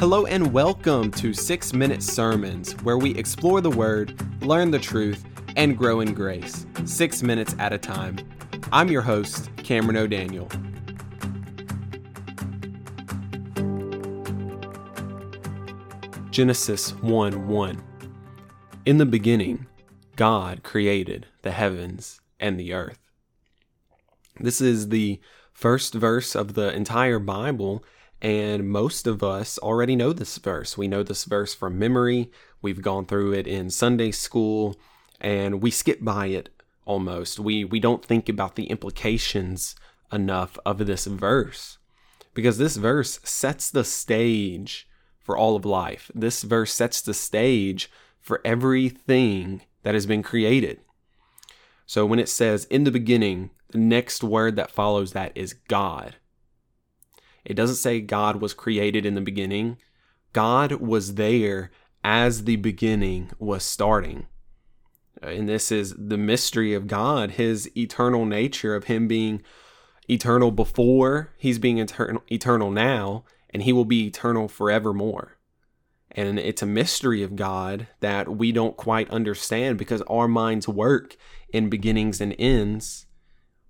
Hello and welcome to 6 Minute Sermons, where we explore the Word, learn the truth, and grow in grace, 6 minutes at a time. I'm your host, Cameron O'Daniel. Genesis 1 1. In the beginning, God created the heavens and the earth. This is the first verse of the entire Bible and most of us already know this verse. We know this verse from memory. We've gone through it in Sunday school and we skip by it almost. We we don't think about the implications enough of this verse. Because this verse sets the stage for all of life. This verse sets the stage for everything that has been created. So when it says in the beginning, the next word that follows that is God. It doesn't say God was created in the beginning. God was there as the beginning was starting. Uh, and this is the mystery of God, his eternal nature of him being eternal before, he's being eternal, eternal now, and he will be eternal forevermore. And it's a mystery of God that we don't quite understand because our minds work in beginnings and ends.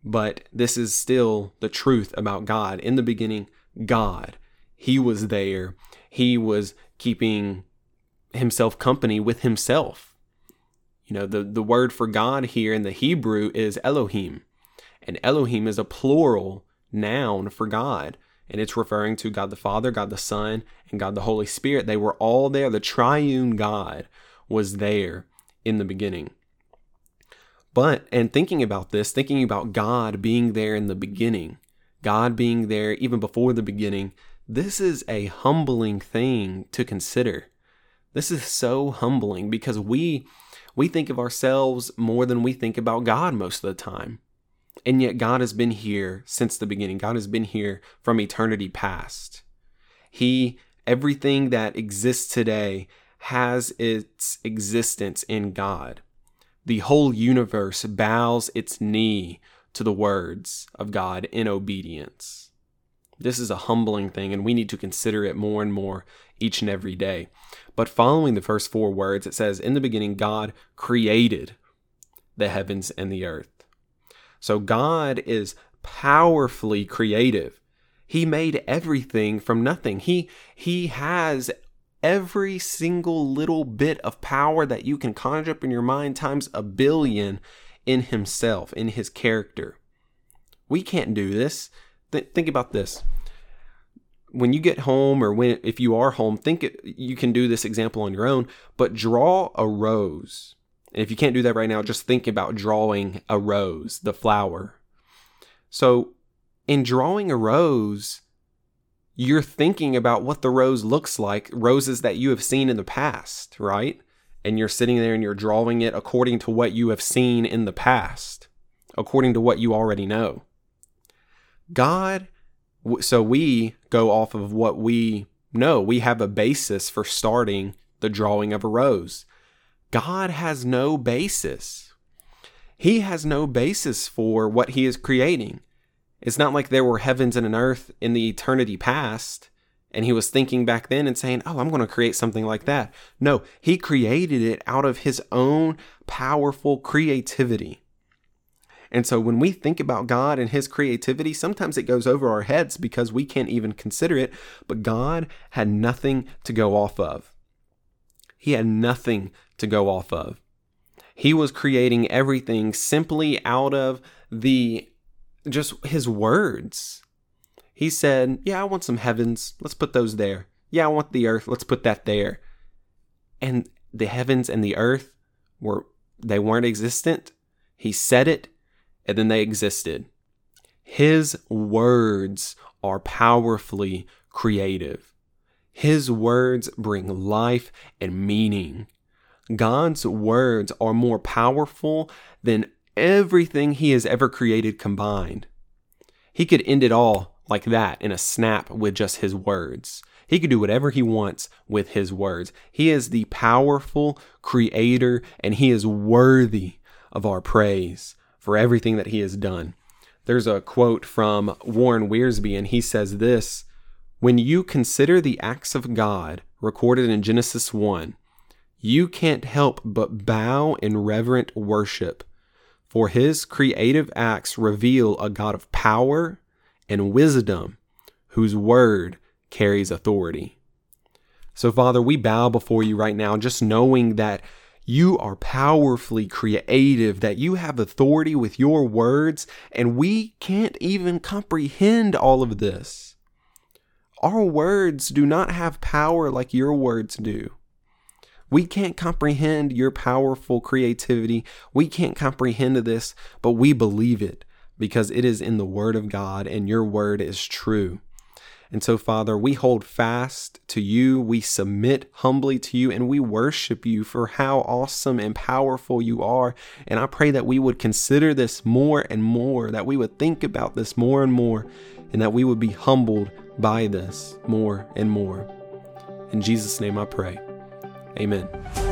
But this is still the truth about God. In the beginning, God. He was there. He was keeping himself company with himself. You know, the, the word for God here in the Hebrew is Elohim. And Elohim is a plural noun for God. And it's referring to God the Father, God the Son, and God the Holy Spirit. They were all there. The triune God was there in the beginning. But, and thinking about this, thinking about God being there in the beginning, God being there even before the beginning, this is a humbling thing to consider. This is so humbling because we we think of ourselves more than we think about God most of the time. And yet God has been here since the beginning. God has been here from eternity past. He everything that exists today has its existence in God. The whole universe bows its knee to the words of God in obedience. This is a humbling thing, and we need to consider it more and more each and every day. But following the first four words, it says, In the beginning, God created the heavens and the earth. So God is powerfully creative. He made everything from nothing. He he has every single little bit of power that you can conjure up in your mind times a billion in himself, in his character. We can't do this. Th- think about this. When you get home, or when if you are home, think it, you can do this example on your own. But draw a rose. And if you can't do that right now, just think about drawing a rose, the flower. So, in drawing a rose, you're thinking about what the rose looks like, roses that you have seen in the past, right? And you're sitting there and you're drawing it according to what you have seen in the past, according to what you already know. God, so we go off of what we know. We have a basis for starting the drawing of a rose. God has no basis. He has no basis for what he is creating. It's not like there were heavens and an earth in the eternity past and he was thinking back then and saying, Oh, I'm going to create something like that. No, he created it out of his own powerful creativity. And so when we think about God and his creativity, sometimes it goes over our heads because we can't even consider it. But God had nothing to go off of. He had nothing to go off of. He was creating everything simply out of the just his words he said, Yeah, I want some heavens. Let's put those there. Yeah, I want the earth. Let's put that there. And the heavens and the earth were, they weren't existent. He said it, and then they existed. His words are powerfully creative. His words bring life and meaning. God's words are more powerful than everything He has ever created combined. He could end it all like that in a snap with just his words. He could do whatever he wants with his words. He is the powerful creator and he is worthy of our praise for everything that he has done. There's a quote from Warren Wiersbe, and he says this When you consider the acts of God recorded in Genesis 1, you can't help but bow in reverent worship, for his creative acts reveal a God of power and wisdom whose word carries authority. So, Father, we bow before you right now, just knowing that you are powerfully creative, that you have authority with your words, and we can't even comprehend all of this. Our words do not have power like your words do. We can't comprehend your powerful creativity. We can't comprehend this, but we believe it because it is in the Word of God and your Word is true. And so, Father, we hold fast to you, we submit humbly to you, and we worship you for how awesome and powerful you are. And I pray that we would consider this more and more, that we would think about this more and more, and that we would be humbled by this more and more. In Jesus' name I pray. Amen.